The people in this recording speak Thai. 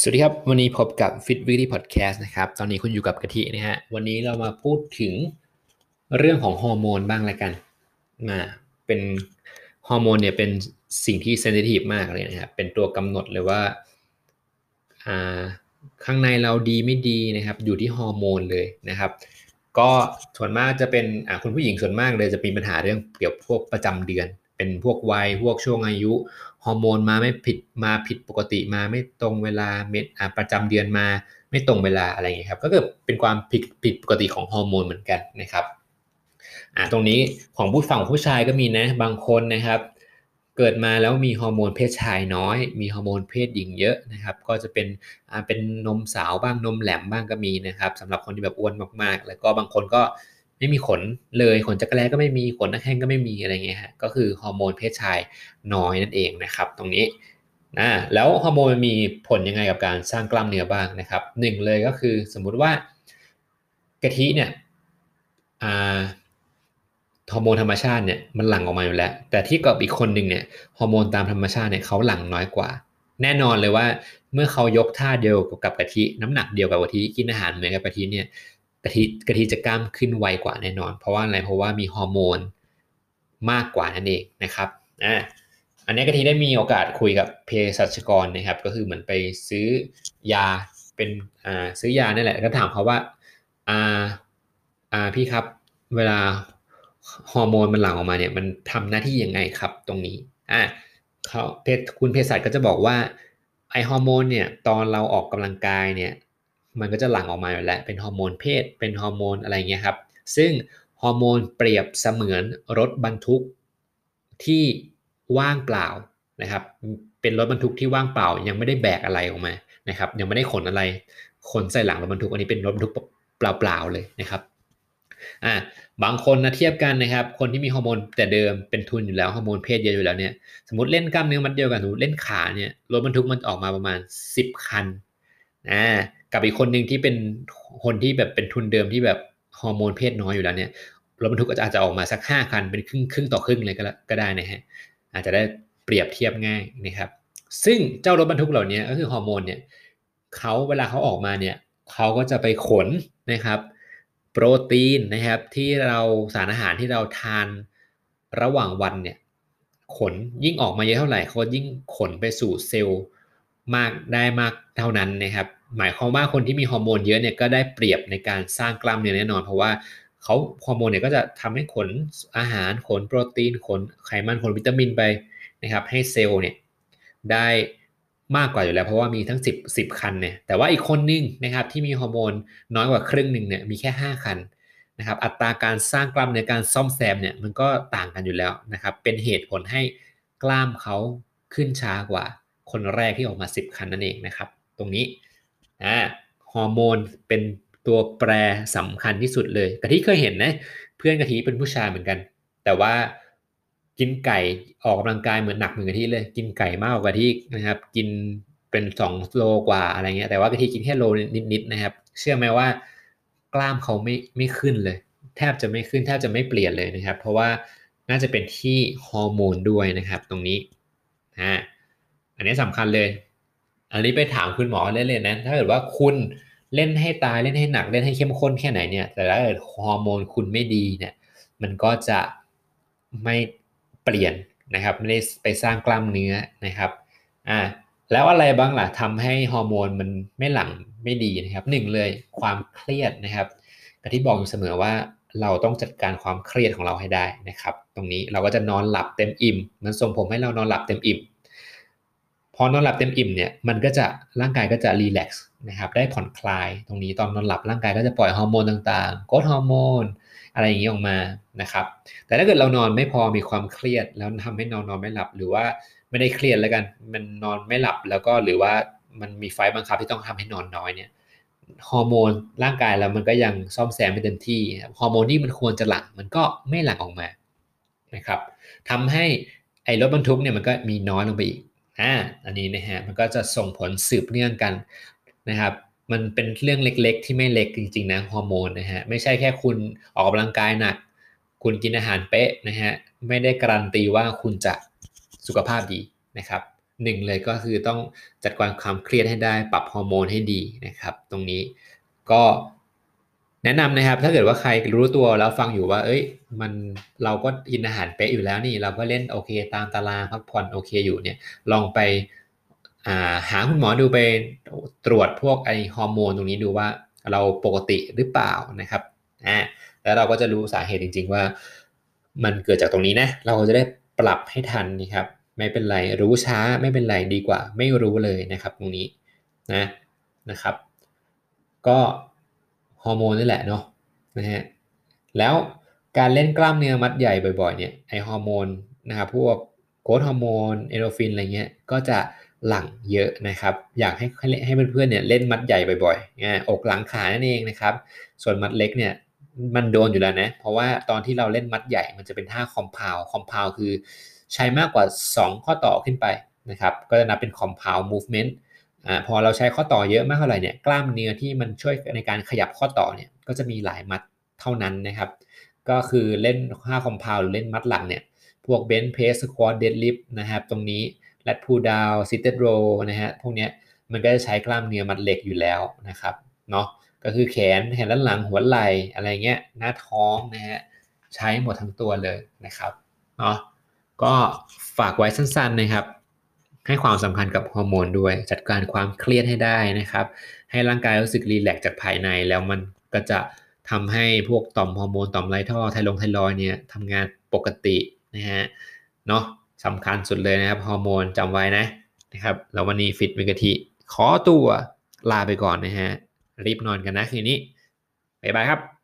สวัสดีครับ วันนี้พบกับ Fit Weekly Podcast นะครับ ตอนนี้คุณอยู่กับกะทินะฮะ วันนี้เรามาพูดถึงเรื่องของฮอร์โมนบ้างล้วกันมาเป็นฮอร์โมนเนี่ยเป็นสิ่งที่เซนซิทีฟมากเลยนะครับ เป็นตัวกำหนดเลยว่าอ่าข้างในเราดีไม่ดีนะครับ อยู่ที่ฮอร์โมนเลยนะครับ ก็ส่วนมากจะเป็นคุณผู้หญิงส่วนมากเลยจะมีปัญหาเรื่องเกี่ยวพวกประจำเดือน เป็นพวกวัยพวกช่วงอายุฮอร์โมนมาไม่ผิดมาผิดปกติมาไม่ตรงเวลาเม็ดประจำเดือนมาไม่ตรงเวลาอะไรอย่างเงี้ยครับก็เกิดเป็นความผิดผิดปกติของฮอร์โมนเหมือนกันนะครับอ่าตรงนี้ของผู้ฝั่งผู้ชายก็มีนะบางคนนะครับ เกิดมาแล้วมีฮอร์โมนเพศชายน้อย มีฮอร์โมนเพศหญิงเยอะนะครับ ก็จะเป็นอาเป็นนมสาวบ้างนมแหลมบ้างก็มีนะครับสำหรับคนที่แบบอ้วนมากๆ แล้วก็บางคนก็ ไม่มีขนเลยขนจักรแร้ก็ไม่มีขนนักแข้งก็ไม่มีอะไรเงี้ยฮะก็คือฮอร์โมนเพศชายน้อยนั่นเองนะครับ ตรงนี้นะแล้วฮอร์โมนมีผลยังไงกับการสร้างกล้ามเนื้อบ้างนะครับหนึ่งเลยก็คือสมมุติว่ากะทิเนี่ยฮอร์โมนธรรมชาติเนี่ยมันหลั่งออกมาอยู่แล้ว แต่ที่กับอีกคนหนึ่งเนี่ยฮอร์โมนตามธรรมชาติเนี่ยเขาหลั่งน้อยกว่า แน่นอนเลยว่าเมื่อเขายกท่าเดียวกับกะทิน้ำหนักเดียวกับกะทิกินอาหารเหมือนกับกะทิเนี่ย กะทิกะทิจะกล้ามขึ้นไวกว่าแน่นอน เพราะว่าอะไรเพราะว่ามีฮอร์โมนมากกว่านั่นเองนะครับอ่าอันนี้กะทิได้มีโอกาสคุยกับเภสัชกรนะครับ ก็คือเหมือนไปซื้อยาเป็นอ่าซื้อยานี่นแหละก็ถามเขาว่าอ่าอ่าพี่ครับเวลาฮอร์โมนมันหลั่งออกมาเนี่ยมันทำหน้าที่ยังไงครับตรงนี้อ่าเขาเพศคุณเภสัชก็จะบอกว่าไอฮอร์โมนเนี่ยตอนเราออกกำลังกายเนี่ย มันก็จะหลั่งออกมาอยู่แล้วเป็นฮอร์โมนเพศ เป็นฮอร์โมนอะไรเงี้ยครับ ซึ่งฮอร์โมนเปรียบเสมือนรถบรรทุกที่ว่างเปล่านะครับ เป็นรถบรรทุกที่ว่างเปล่า ยังไม่ได้แบกอะไรออกมานะครับ ยังไม่ได้ขนอะไร ขนใส่หลังรถบรรทุกอันนี้เป็นรถบรรทุกเปล่าๆเลยนะครับอ่าบางคนนะเทียบกันนะครับ คนที่มีฮอร์โมนแต่เดิมเป็นทุนอยู่แล้วฮอร์โมนเพศเยอะอยู่แล้วเนี่ยสมมติเล่นกล้ามเนื้อมัดเดียวกันสมมติเล่นขาเนี่ยรถบรรทุกมันออกมาประมาณ 10 คันอ่ากับอีกคนหนึ่งที่เป็นคนที่แบบเป็นทุนเดิมที่แบบฮอร์โมนเพศน้อยอยู่แล้วเนี่ยรถบรรทุกอาจจะออกมาสัก5คันเป็นครึ่งครึ่งต่อครึ่งเลยก็ก็ได้นะฮะอาจจะได้เปรียบเทียบง่ายนะครับ ซึ่งเจ้ารถบรรทุกเหล่านี้ก็คือฮอร์โมนเนี่ยเขาเวลาเขาออกมาเนี่ยเขาก็จะไปขนนะครับ โปรตีนนะครับที่เราสารอาหารที่เราทานระหว่างวันเนี่ยขนยิ่งออกมาเยอะเท่าไหร่เขายิ่งขนไปสู่เซลล์ มากได้มากเท่านั้นนะครับ หมายความว่าคนที่มีฮอร์โมนเยอะเนี่ยก็ได้เปรียบในการสร้างกล้ามเนื้อแน่นอน เพราะว่าเขาฮอร์โมนเนี่ยก็จะทำให้ขนอาหารขนโปรตีนขนไขมันขนวิตามินไปนะครับ ให้เซลล์เนี่ยได้มากกว่าอยู่แล้ว เพราะว่ามีทั้ง 10 10 คันเนี่ยแต่ว่าอีกคนนึงนะครับที่มีฮอร์โมนน้อยกว่าครึ่งหนึ่งเนี่ยมีแค่ 5 คันนะครับอัตราการสร้างกล้ามเนื้อการซ่อมแซมเนี่ยมันก็ต่างกันอยู่แล้วนะครับเป็นเหตุผลให้กล้ามเขาขึ้นช้ากว่า คนแรกที่ออกมา10คันนั่นเองนะครับ ตรงนี้อ่าฮอร์โมนเป็นตัวแปรสำคัญที่สุดเลยกะทิเคยเห็นนะ เพื่อนกะทิเป็นผู้ชายเหมือนกัน แต่ว่ากินไก่ออกกำลังกายเหมือนหนักเหมือนกะทิเลย กินไก่มากกว่ากะทินะครับ กินเป็น2โลกว่าอะไรเงี้ยแต่ว่ากะทิกินแค่โลนิดๆนะครับ เชื่อไหมว่ากล้ามเขาไม่ไม่ขึ้นเลย แทบจะไม่ขึ้นแทบจะไม่เปลี่ยนเลยนะครับ เพราะว่าน่าจะเป็นที่ฮอร์โมนด้วยนะครับ ตรงนี้อ่า อันนี้สำคัญเลย อันนี้ไปถามคุณหมอเล่นๆนะ ถ้าเกิดว่าคุณเล่นให้ตายเล่นให้หนักเล่นให้เข้มข้นแค่ไหนเนี่ย แต่ถ้าเกิดฮอร์โมนคุณไม่ดีเนี่ย มันก็จะไม่เปลี่ยนนะครับ ไม่ได้ไปสร้างกล้ามเนื้อนะครับ อ่า แล้วอะไรบ้างล่ะทำให้ฮอร์โมนมันไม่หลั่งไม่ดีนะครับหนึ่งเลยความเครียดนะครับกที่บอกอยู่เสมอว่าเราต้องจัดการความเครียดของเราให้ได้นะครับ ตรงนี้เราก็จะนอนหลับเต็มอิ่ม มันส่งผมให้เรานอนหลับเต็มอิ่ม พอนอนหลับเต็มอิ่มเนี่ยมันก็จะร่างกายก็จะรีแลกซ์นะครับได้ผ่อนคลายตรงนี้ตอนนอนหลับร่างกายก็จะปล่อยฮอร์โมนต่างๆกรดฮอร์โมนอะไรอย่างนี้ออกมานะครับ แต่ถ้าเกิดเรานอนไม่พอมีความเครียดแล้วทำให้นอนนอนไม่หลับ หรือว่าไม่ได้เครียดแล้วกัน มันนอนไม่หลับแล้วก็หรือว่ามันมีไฟบังคับที่ต้องทำให้นอนน้อยเนี่ยฮอร์โมนร่างกายเรามันก็ยังซ่อมแซมไม่เต็มที่ฮอร์โมนที่มันควรจะหลั่งมันก็ไม่หลั่งออกมานะครับทำให้ไอ้รถบรรทุกเนี่ยมันก็มีน้อยลงไปอีก อ่าอันนี้นะฮะมันก็จะส่งผลสืบเนื่องกันนะครับ มันเป็นเรื่องเล็กๆ ที่ไม่เล็กจริงๆนะฮอร์โมนนะฮะไม่ใช่แค่คุณออกกำลังกายหนัก คุณกินอาหารเป๊ะนะฮะไม่ได้การันตีว่าคุณจะสุขภาพดีนะครับหนึ่งเลยก็คือต้องจัดการความเครียดให้ได้ปรับฮอร์โมนให้ดีนะครับ ตรงนี้ก็ แนะนำนะครับถ้าเกิดว่าใครรู้ตัวแล้วฟังอยู่ว่า เอ้ย มันเราก็กินอาหารเป๊ะอยู่แล้วนี่ เราก็เล่นโอเค ตามตารางพักผ่อนโอเคอยู่เนี่ย ลองไปหาคุณหมอดูไปตรวจพวกไอฮอร์โมนตรงนี้ดูว่าเราปกติหรือเปล่านะครับอ่าแล้วเราก็จะรู้สาเหตุจริง ๆ ว่า มันเกิดจากตรงนี้นะ เราจะได้ปรับให้ทันนะครับ ไม่เป็นไรรู้ช้าไม่เป็นไรดีกว่า ไม่รู้เลยนะครับ ตรงนี้นะนะครับ ก็ ฮอร์โมนนี่แหละเนาะนะฮะแล้วการเล่นกล้ามเนื้อมัดใหญ่บ่อยๆเนี่ยไอฮอร์โมนนะครับพวกโกรทฮอร์โมนเอโดฟินอะไรเงี้ยก็จะหลั่งเยอะนะครับ อยากให้ให้เพื่อนๆเนี่ยเล่นมัดใหญ่บ่อยๆนะอกหลังขานั่นเองนะครับ ส่วนมัดเล็กเนี่ยมันโดนอยู่แล้วนะ เพราะว่าตอนที่เราเล่นมัดใหญ่มันจะเป็นท่าคอมเพลคอมเพลคือใช้มากกว่า 2 ข้อต่อขึ้นไปนะครับ ก็จะนับเป็นคอมเพลมูฟเมนต์ อ่าพอเราใช้ข้อต่อเยอะมากเท่าไหร่เนี่ยกล้ามเนื้อที่มันช่วยในการขยับข้อต่อเนี่ยก็จะมีหลายมัดเท่านั้นนะครับ ก็คือเล่นท่าคอมเพลหรือเล่นมัดหลังเนี่ยพวกเบนเพสสควอตเดดลิฟต์นะครับตรงนี้แลดพูดาวซิตเต d โรนะฮะพวกเนี้ยมันก็จะใช้กล้ามเนื้อมัดเหล็กอยู่แล้วนะครับเนาะก็คือแขนแขนด้านหลังหัวไหล่อะไรเงี้ยหน้าท้องนะฮะใช้หมดทั้งตัวเลยนะครับเนาะก็ฝากไว้สั้นๆนะครับ ให้ความสำคัญกับฮอร์โมนด้วย จัดการความเครียดให้ได้นะครับ ให้ร่างกายรู้สึกรีแลกจากภายใน แล้วมันก็จะทำให้พวกต่อมฮอร์โมนต่อมไร้ท่อไทลงไทรอยด์เนี่ยทำงานปกตินะฮะเนาะสำคัญสุดเลยนะครับฮอร์โมนจำไว้นะนะครับแล้ววันนี้ Fit with Kathi ขอตัวลาไปก่อนนะฮะรีบนอนกันนะคืนนี้บ๊ายบายครับ